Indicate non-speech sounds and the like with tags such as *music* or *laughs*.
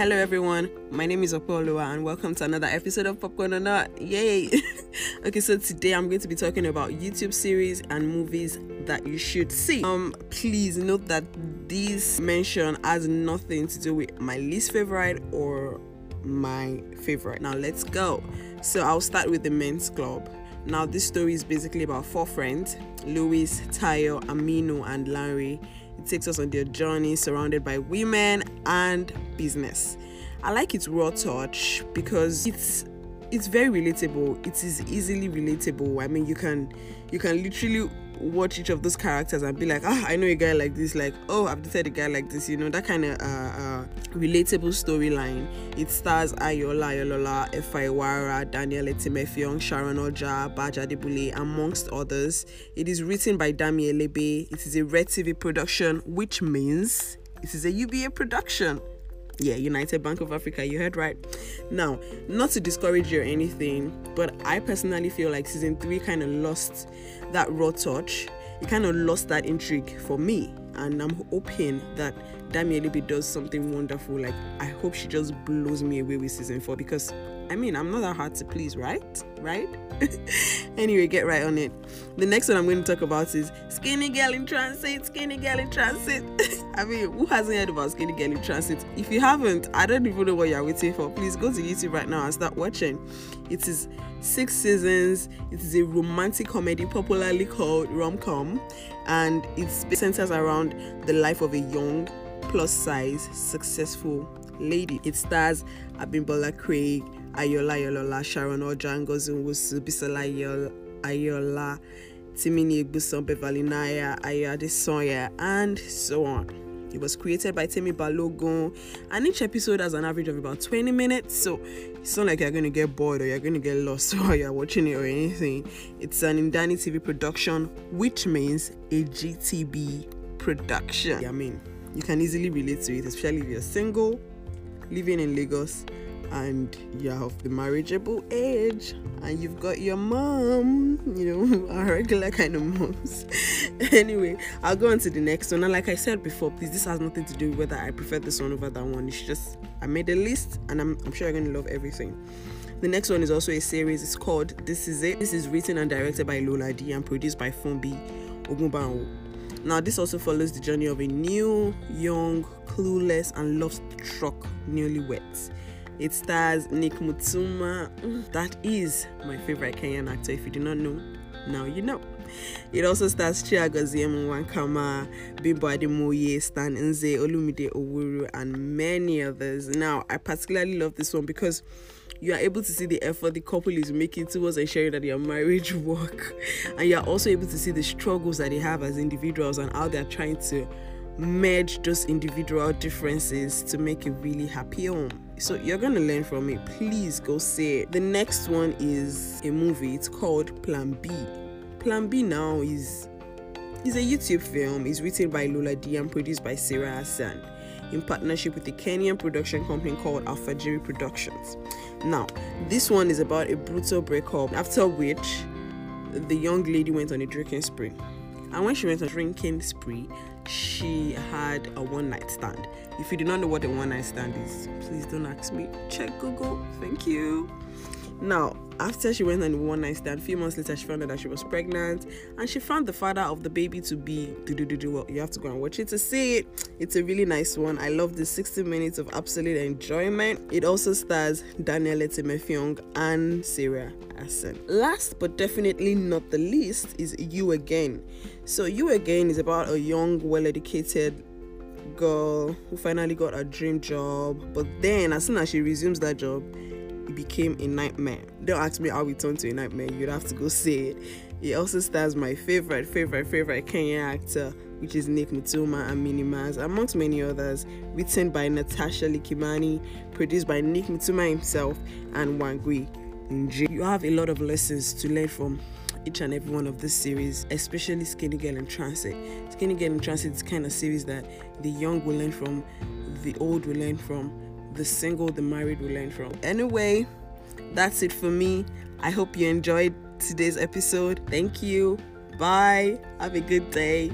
Hello, everyone. My name is Apollo, and welcome to another episode of Popcorn or Not. Yay! *laughs* okay, so today I'm going to be talking about YouTube series and movies that you should see. Um, please note that this mention has nothing to do with my least favorite or my favorite. Now, let's go. So, I'll start with the men's club. Now, this story is basically about four friends Louis, Tayo, Aminu, and Larry it takes us on their journey surrounded by women and business. I like its raw touch because it's it's very relatable. It is easily relatable. I mean, you can you can literally watch each of those characters and be like, ah, I know a guy like this. Like, oh, I've dated a guy like this. You know that kind of uh, uh, relatable storyline. It stars Ayoola Ayolola, Efa Iwara, Daniel Etim Effiong, Sharon Ooja, Baaj Adebule, amongst others. It is written by Dami Elebe. It is a Red TV production, which means it is a UBA production yeah united bank of africa you heard right now not to discourage you or anything but i personally feel like season three kind of lost that raw touch it kind of lost that intrigue for me and i'm hoping that Dami Elebe does something wonderful like i hope she just blows me away with season four because I mean, I'm not that hard to please, right? Right? *laughs* anyway, get right on it. The next one I'm going to talk about is Skinny Girl in Transit. Skinny Girl in Transit. *laughs* I mean, who hasn't heard about Skinny Girl in Transit? If you haven't, I don't even know what you're waiting for. Please go to YouTube right now and start watching. It is six seasons. It is a romantic comedy popularly called rom com, and it centers around the life of a young, plus size, successful lady. It stars Abimbola Craig, Ayoola Ayolola, Sharon Ooja, Ngozi Nwosu, Bisola Aiyeola, Timini Egbuson, Beverly Ayade Sonya, and so on. It was created by Temi Balogun, and each episode has an average of about 20 minutes. So it's not like you're going to get bored or you're going to get lost *laughs* while you're watching it or anything. It's an Ndani TV production, which means a GTB production. I mean, you can easily relate to it, especially if you're single, living in Lagos, and you're of the marriageable age and you've got your mom, you know, *laughs* a regular kind of moms. *laughs* anyway, I'll go on to the next one. And like I said before, please, this has nothing to do with whether I prefer this one over that one. It's just, I made a list and I'm, I'm sure you're going to love everything. The next one is also a series. It's called This Is It. This is written and directed by Lola D and produced by Fumbi Ogunbanwo. Now, this also follows the journey of a new, young, clueless, and love-struck newlyweds it stars Nick Mutuma. Mm, that is my favorite Kenyan actor. If you do not know, now you know. It also stars Chiagozie Wankama, Bimbo Ademoye, Stan Nze, Olumide Oworu, and many others. Now, I particularly love this one because you are able to see the effort the couple is making towards ensuring that their marriage work, and you are also able to see the struggles that they have as individuals and how they are trying to merge those individual differences to make a really happy home. So you're gonna learn from it. Please go see it. The next one is a movie. It's called Plan B. Plan B now is is a YouTube film. It's written by Lola D and produced by Sarah Hassan in partnership with a Kenyan production company called Alfajiri Productions. Now, this one is about a brutal breakup after which the young lady went on a drinking spree. And when she went on a drinking spree, she had a one night stand. If you do not know what a one night stand is, please don't ask me. Check Google. Thank you. Now, after she went on a one night stand, a few months later, she found out that she was pregnant and she found the father of the baby to be. Well, you have to go and watch it to see it. It's a really nice one. I love the 60 minutes of absolute enjoyment. It also stars Daniel Etim Effiong and Sarah Hassan. Last but definitely not the least is You Again. So, You Again is about a young, well educated girl who finally got a dream job, but then as soon as she resumes that job, became a nightmare. Don't ask me how it turned to a nightmare, you'd have to go see it. It also stars my favorite, favorite, favorite Kenyan actor, which is Nick Mutuma and Minimaz, amongst many others, written by Natasha Likimani, produced by Nick Mutuma himself and Wangui. You have a lot of lessons to learn from each and every one of this series, especially Skinny Girl in Transit. Skinny Girl in Transit is kind of series that the young will learn from, the old will learn from, the single, the married will learn from. Anyway, that's it for me. I hope you enjoyed today's episode. Thank you. Bye. Have a good day.